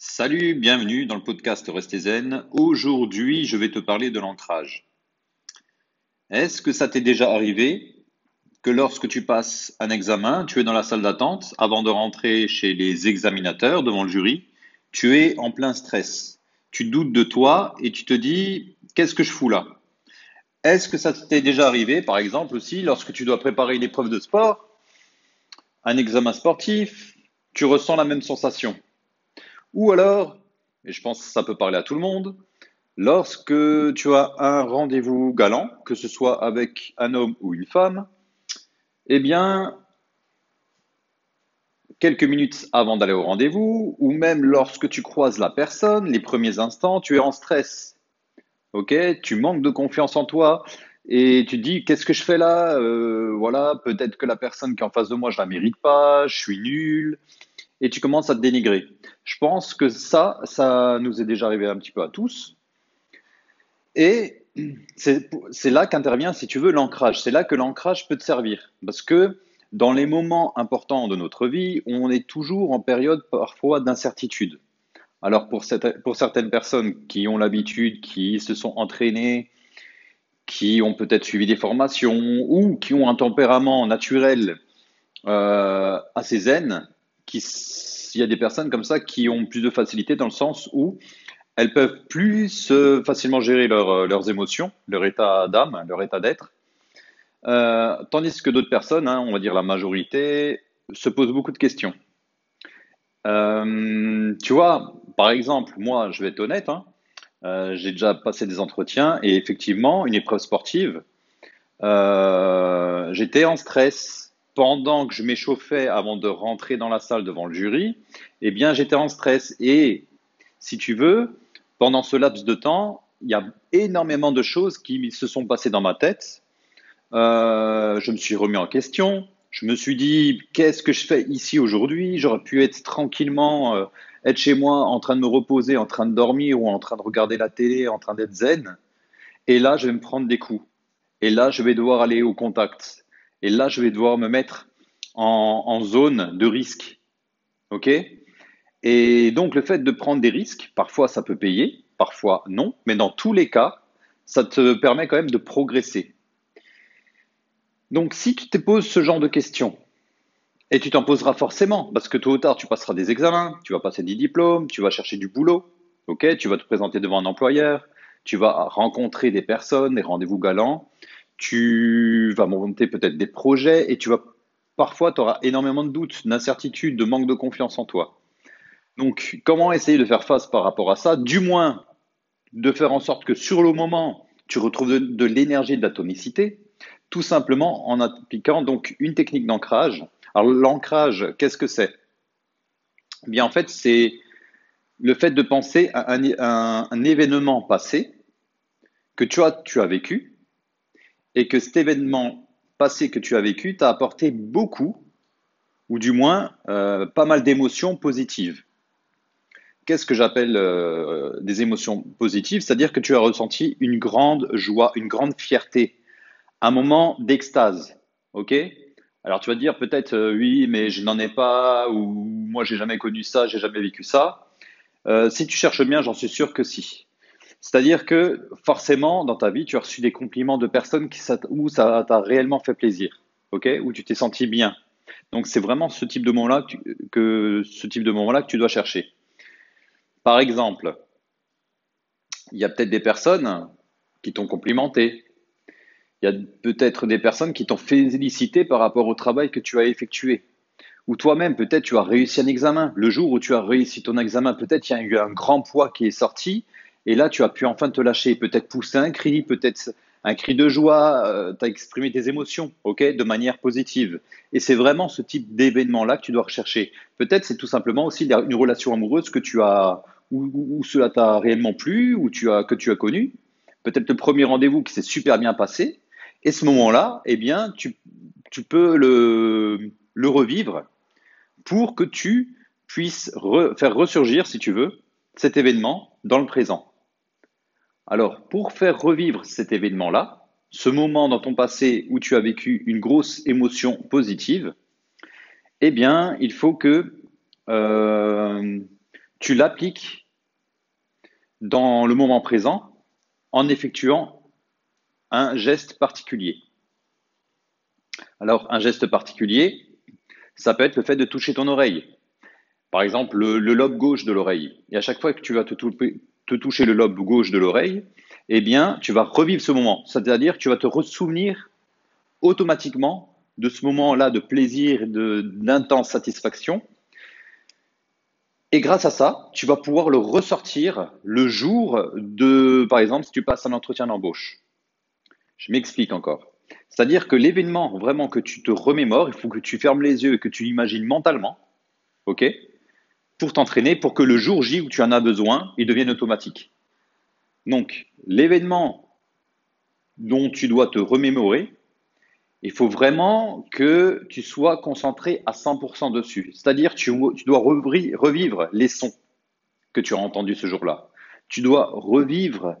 Salut, bienvenue dans le podcast Restez Zen. Aujourd'hui, je vais te parler de l'ancrage. Est-ce que ça t'est déjà arrivé que lorsque tu passes un examen, tu es dans la salle d'attente avant de rentrer chez les examinateurs devant le jury, tu es en plein stress. Tu doutes de toi et tu te dis qu'est-ce que je fous là? Est-ce que ça t'est déjà arrivé, par exemple, aussi, lorsque tu dois préparer une épreuve de sport, un examen sportif, tu ressens la même sensation? Ou alors, et je pense que ça peut parler à tout le monde, lorsque tu as un rendez-vous galant, que ce soit avec un homme ou une femme, eh bien, quelques minutes avant d'aller au rendez-vous, ou même lorsque tu croises la personne, les premiers instants, tu es en stress. Ok, tu manques de confiance en toi et tu te dis qu'est-ce que je fais là? Euh, Voilà, peut-être que la personne qui est en face de moi, je la mérite pas, je suis nul, et tu commences à te dénigrer. Je pense que ça, ça nous est déjà arrivé un petit peu à tous. Et c'est là qu'intervient, si tu veux, l'ancrage. C'est là que l'ancrage peut te servir. Parce que dans les moments importants de notre vie, on est toujours en période parfois d'incertitude. Alors pour certaines personnes qui ont l'habitude, qui se sont entraînées, qui ont peut-être suivi des formations ou qui ont un tempérament naturel euh, assez zen, qui, il y a des personnes comme ça qui ont plus de facilité dans le sens où elles peuvent plus facilement gérer euh, leurs émotions, leur état d'âme, leur état d'être, Euh, tandis que d'autres personnes, hein, on va dire la majorité, se posent beaucoup de questions. Euh, tu vois, par exemple, moi, je vais être honnête, hein, j'ai déjà passé des entretiens et effectivement, une épreuve sportive, j'étais en stress pendant que je m'échauffais avant de rentrer dans la salle devant le jury. Eh bien, j'étais en stress et, si tu veux, pendant ce laps de temps, il y a énormément de choses qui se sont passées dans ma tête. Euh, je me suis remis en question. Je me suis dit, qu'est-ce que je fais ici aujourd'hui? J'aurais pu être tranquillement, euh, être chez moi en train de me reposer, en train de dormir ou en train de regarder la télé, en train d'être zen. Et là, je vais me prendre des coups. Et là, je vais devoir aller au contact. Et là, je vais devoir me mettre en, zone de risque. OK? Et donc, le fait de prendre des risques, parfois ça peut payer, parfois non, mais dans tous les cas, ça te permet quand même de progresser. Donc, si tu te poses ce genre de questions, et tu t'en poseras forcément, parce que tôt ou tard, tu passeras des examens, tu vas passer des diplômes, tu vas chercher du boulot, ok? Tu vas te présenter devant un employeur, tu vas rencontrer des personnes, des rendez-vous galants, tu vas monter peut-être des projets, et tu vas parfois, tu auras énormément de doutes, d'incertitudes, de manque de confiance en toi. Donc, comment essayer de faire face par rapport à ça? Du moins, de faire en sorte que sur le moment, tu retrouves de, l'énergie de l'atomicité, tout simplement en appliquant donc une technique d'ancrage. Alors, l'ancrage, qu'est-ce que c'est? Eh Bien, en fait, c'est le fait de penser à un, un- un événement passé que tu as, tu as vécu et que cet événement passé que tu as vécu t'a apporté beaucoup, ou du moins euh, pas mal d'émotions positives. Qu'est-ce que j'appelle euh, des émotions positives? C'est-à-dire que tu as ressenti une grande joie, une grande fierté, un moment d'extase. OK? Alors tu vas te dire peut-être euh, oui, mais je n'en ai pas, ou moi j'ai jamais connu ça, j'ai jamais vécu ça. Si tu cherches bien, j'en suis sûr que si. C'est-à-dire que forcément, dans ta vie, tu as reçu des compliments de personnes où ça t'a réellement fait plaisir? Où tu t'es senti bien. Donc c'est vraiment ce type de moment-là que ce type de moment-là que tu dois chercher. Par exemple, il y a peut-être des personnes qui t'ont complimenté. Il y a peut-être des personnes qui t'ont félicité par rapport au travail que tu as effectué. Ou toi-même, peut-être tu as réussi un examen. Le jour où tu as réussi ton examen, peut-être il y a eu un grand poids qui est sorti, et là tu as pu enfin te lâcher, peut-être pousser un cri, peut-être un cri de joie, tu as exprimé tes émotions, ok, de manière positive. Et c'est vraiment ce type d'événement-là que tu dois rechercher. Peut-être c'est tout simplement aussi une relation amoureuse que tu as, ou, ou- cela t'a réellement plu, ou tu as, que tu as connu. Peut-être le premier rendez-vous qui s'est super bien passé. Et ce moment-là, eh bien, tu, peux le, revivre pour que tu puisses re- faire ressurgir, si tu veux, cet événement dans le présent. Alors, pour faire revivre cet événement-là, ce moment dans ton passé où tu as vécu une grosse émotion positive, eh bien, il faut que euh, tu l'appliques dans le moment présent en effectuant un geste particulier. Alors, un geste particulier, ça peut être le fait de toucher ton oreille. Par exemple, le, lobe gauche de l'oreille. Et à chaque fois que tu vas te, toucher le lobe gauche de l'oreille, eh bien, tu vas revivre ce moment. C'est-à-dire que tu vas te ressouvenir automatiquement de ce moment-là de plaisir, d'intense satisfaction. Et grâce à ça, tu vas pouvoir le ressortir le jour de, par exemple, si tu passes un entretien d'embauche. Je m'explique encore. C'est-à-dire que l'événement vraiment que tu te remémores, il faut que tu fermes les yeux et que tu l'imagines mentalement, ok, pour t'entraîner, pour que le jour J où tu en as besoin, il devienne automatique. Donc, l'événement dont tu dois te remémorer, il faut vraiment que tu sois concentré à 100% dessus. C'est-à-dire tu, tu dois revivre les sons que tu as entendus ce jour-là. Tu dois revivre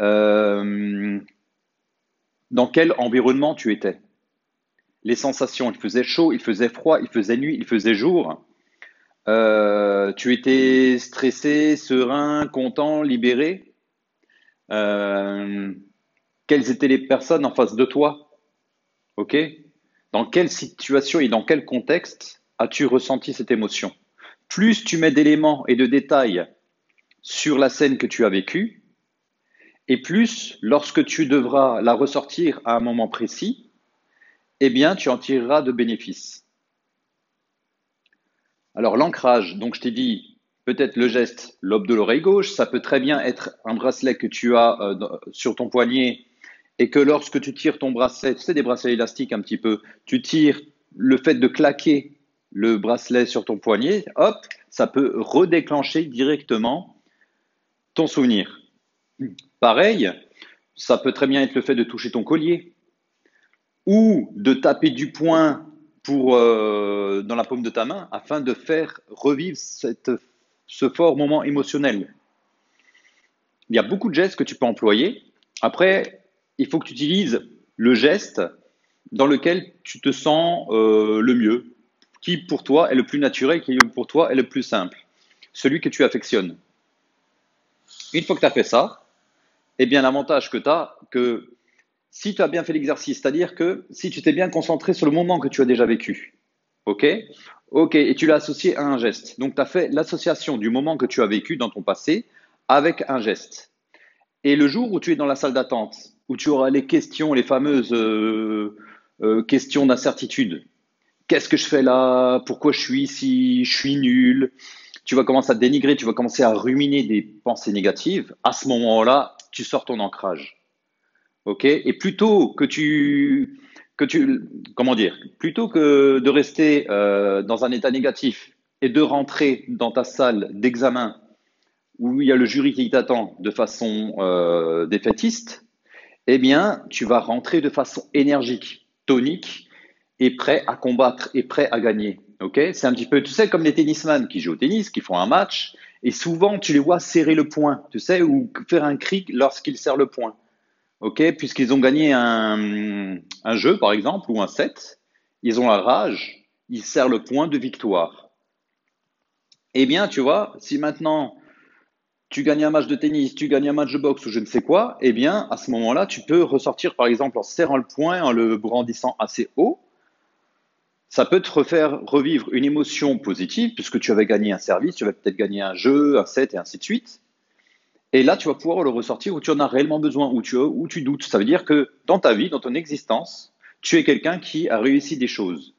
euh, dans quel environnement tu étais. Les sensations, il faisait chaud, il faisait froid, il faisait nuit, il faisait jour. Euh, tu étais stressé, serein, content, libéré. Euh, quelles étaient les personnes en face de toi? OK? Dans quelle situation et dans quel contexte as-tu ressenti cette émotion? Plus tu mets d'éléments et de détails sur la scène que tu as vécue, et plus, lorsque tu devras la ressortir à un moment précis, eh bien, tu en tireras de bénéfices. Alors, l'ancrage, donc je t'ai dit, peut-être le geste lobe de l'oreille gauche, ça peut très bien être un bracelet que tu as euh, sur ton poignet et que lorsque tu tires ton bracelet, tu sais, des bracelets élastiques un petit peu, tu tires le fait de claquer le bracelet sur ton poignet, hop, ça peut redéclencher directement ton souvenir. Pareil, ça peut très bien être le fait de toucher ton collier ou de taper du poing euh, dans la paume de ta main afin de faire revivre ce fort moment émotionnel. Il y a beaucoup de gestes que tu peux employer. Après, il faut que tu utilises le geste dans lequel tu te sens euh, le mieux, qui pour toi est le plus naturel, qui pour toi est le plus simple, celui que tu affectionnes. Une fois que tu as fait ça, eh bien l'avantage que tu as, que si tu as bien fait l'exercice, c'est-à-dire que si tu t'es bien concentré sur le moment que tu as déjà vécu, ok? Ok, et tu l'as associé à un geste. Donc tu as fait l'association du moment que tu as vécu dans ton passé avec un geste. Et le jour où tu es dans la salle d'attente, où tu auras les questions, les fameuses euh, euh, questions d'incertitude. Qu'est-ce que je fais là? Pourquoi je suis ici? Je suis nul. Tu vas commencer à dénigrer, tu vas commencer à ruminer des pensées négatives. À ce moment-là, tu sors ton ancrage. OK Et plutôt que tu que tu comment dire Plutôt que de rester euh, dans un état négatif et de rentrer dans ta salle d'examen où il y a le jury qui t'attend de façon défaitiste, eh bien, tu vas rentrer de façon énergique, tonique, et prêt à combattre, et prêt à gagner. Ok C'est un petit peu, tu sais, comme les tennisman qui jouent au tennis, qui font un match, et souvent tu les vois serrer le point, tu sais, ou faire un cri lorsqu'ils serrent le point. Ok Puisqu'ils ont gagné un, un jeu, par exemple, ou un set, ils ont la rage, ils serrent le point de victoire. Eh bien, tu vois, si maintenant tu gagnes un match de tennis, tu gagnes un match de boxe ou je ne sais quoi, eh bien, à ce moment-là, tu peux ressortir, par exemple, en serrant le poing, en le brandissant assez haut. Ça peut te refaire revivre une émotion positive, puisque tu avais gagné un service, tu avais peut-être gagné un jeu, un set et ainsi de suite. Et là, tu vas pouvoir le ressortir où tu en as réellement besoin, où tu, où tu doutes. Ça veut dire que dans ta vie, dans ton existence, tu es quelqu'un qui a réussi des choses.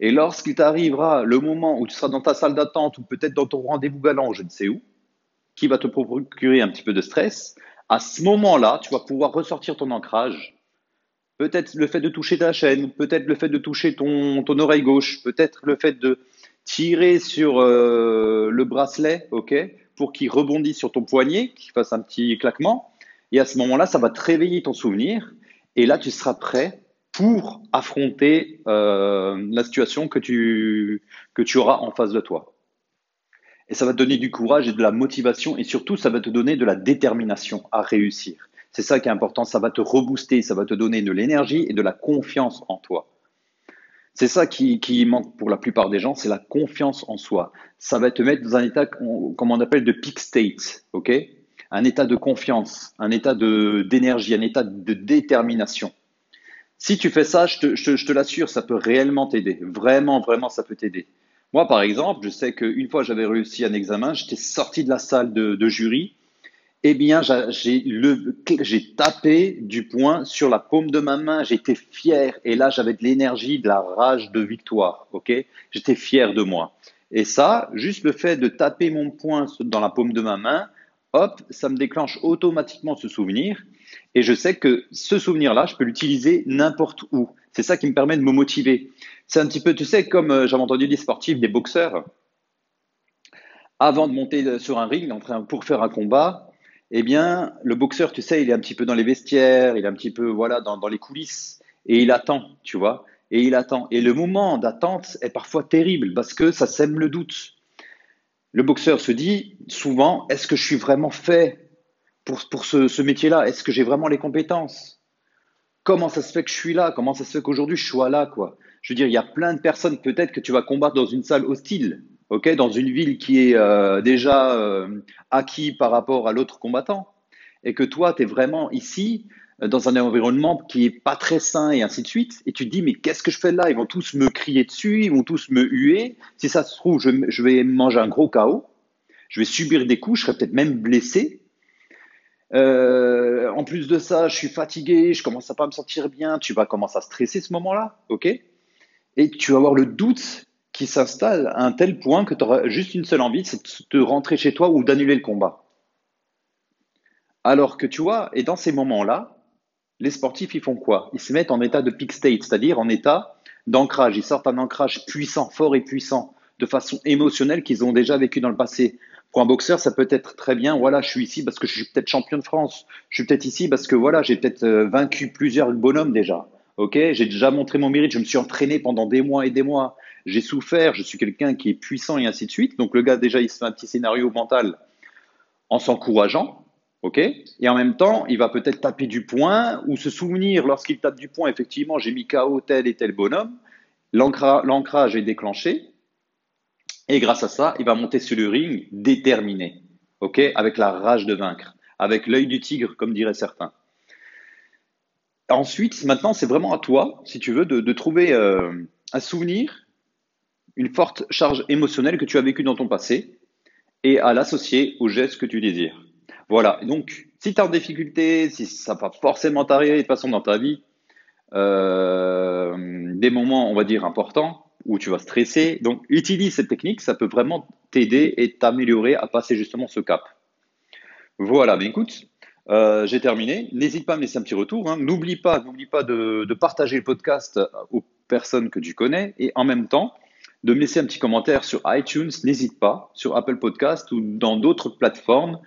Et lorsqu'il t'arrivera le moment où tu seras dans ta salle d'attente ou peut-être dans ton rendez-vous galant, je ne sais où, qui va te procurer un petit peu de stress, à ce moment-là, tu vas pouvoir ressortir ton ancrage. Peut-être le fait de toucher ta chaîne, peut-être le fait de toucher ton, ton oreille gauche, peut-être le fait de tirer sur euh, le bracelet, ok, pour qu'il rebondisse sur ton poignet, qu'il fasse un petit claquement. Et à ce moment-là, ça va te réveiller ton souvenir. Et là, tu seras prêt pour affronter euh, la situation que tu, que tu auras en face de toi. Et ça va te donner du courage et de la motivation et surtout, ça va te donner de la détermination à réussir. C'est ça qui est important, ça va te rebooster, ça va te donner de l'énergie et de la confiance en toi. C'est ça qui, qui, manque pour la plupart des gens, c'est la confiance en soi. Ça va te mettre dans un état, comme on appelle, de peak state, ok? Un état de confiance, un état d'énergie, un état de détermination. Si tu fais ça, je te, je, te l'assure, ça peut réellement t'aider. Vraiment, vraiment, ça peut t'aider. Moi, par exemple, je sais qu'une fois j'avais réussi un examen, j'étais sorti de la salle de, de jury. Eh bien, j'ai tapé du poing sur la paume de ma main. J'étais fier. Et là, j'avais de l'énergie, de la rage de victoire. Ok? J'étais fier de moi. Et ça, juste le fait de taper mon poing dans la paume de ma main, hop, ça me déclenche automatiquement ce souvenir. Et je sais que ce souvenir-là, je peux l'utiliser n'importe où. C'est ça qui me permet de me motiver. C'est un petit peu, tu sais, comme euh, j'avais entendu des sportifs, des boxeurs, avant de monter sur un ring pour faire un combat, eh bien, le boxeur, tu sais, il est un petit peu dans les vestiaires, il est un petit peu, voilà, dans, les coulisses, et il attend, tu vois, et il attend. Et le moment d'attente est parfois terrible parce que ça sème le doute. Le boxeur se dit souvent, est-ce que je suis vraiment fait pour, ce, métier-là? Est-ce que j'ai vraiment les compétences? Comment ça se fait que je suis là? Comment ça se fait qu'aujourd'hui je sois là quoi? Je veux dire, il y a plein de personnes peut-être que tu vas combattre dans une salle hostile, ok, dans une ville qui est euh, déjà euh, acquis par rapport à l'autre combattant, et que toi, tu es vraiment ici euh, dans un environnement qui est pas très sain et ainsi de suite, et tu te dis mais qu'est-ce que je fais là? Ils vont tous me crier dessus, ils vont tous me huer. Si ça se trouve, je, vais manger un gros chaos, je vais subir des coups, je serai peut-être même blessé, euh, en plus de ça, je suis fatigué, je commence à pas me sentir bien. Tu vas commencer à stresser ce moment-là, ok? Et tu vas avoir le doute qui s'installe à un tel point que tu auras juste une seule envie, c'est de rentrer chez toi ou d'annuler le combat. Alors que tu vois, et dans ces moments-là, les sportifs, ils font quoi? Ils se mettent en état de peak state, c'est-à-dire en état d'ancrage. Ils sortent un ancrage puissant, fort et puissant, de façon émotionnelle qu'ils ont déjà vécu dans le passé. Pour un boxeur, ça peut être très bien, voilà, je suis ici parce que je suis peut-être champion de France. Je suis peut-être ici parce que voilà, j'ai peut-être euh, vaincu plusieurs bonhommes déjà. Ok, j'ai déjà montré mon mérite, je me suis entraîné pendant des mois et des mois. J'ai souffert, je suis quelqu'un qui est puissant et ainsi de suite. Donc le gars déjà, il se fait un petit scénario mental en s'encourageant, ok? Et en même temps, il va peut-être taper du poing ou se souvenir lorsqu'il tape du poing, effectivement, j'ai mis KO tel et tel bonhomme. L'ancrage est déclenché et grâce à ça, il va monter sur le ring déterminé, ok, avec la rage de vaincre, avec l'œil du tigre, comme diraient certains. Ensuite, maintenant, c'est vraiment à toi, si tu veux, de, trouver euh, un souvenir, une forte charge émotionnelle que tu as vécue dans ton passé, et à l'associer au geste que tu désires. Voilà. Donc, si tu es en difficulté, si ça va forcément t'arriver de toute façon dans ta vie, euh, des moments, on va dire, importants, où tu vas stresser. Donc, utilise cette technique, ça peut vraiment t'aider et t'améliorer à passer justement ce cap. Voilà, mais écoute, euh, j'ai terminé. N'hésite pas à me laisser un petit retour. Hein. N'oublie pas, n'oublie pas de, partager le podcast aux personnes que tu connais et en même temps de me laisser un petit commentaire sur iTunes. N'hésite pas sur Apple Podcast ou dans d'autres plateformes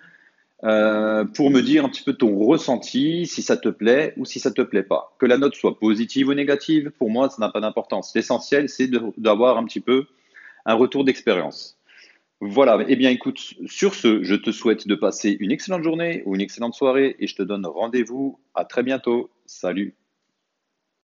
euh, pour me dire un petit peu ton ressenti, si ça te plaît ou si ça te plaît pas. Que la note soit positive ou négative, pour moi, ça n'a pas d'importance. L'essentiel, c'est d'avoir un petit peu un retour d'expérience. Voilà, eh bien écoute, sur ce, je te souhaite de passer une excellente journée ou une excellente soirée et je te donne rendez-vous à très bientôt. Salut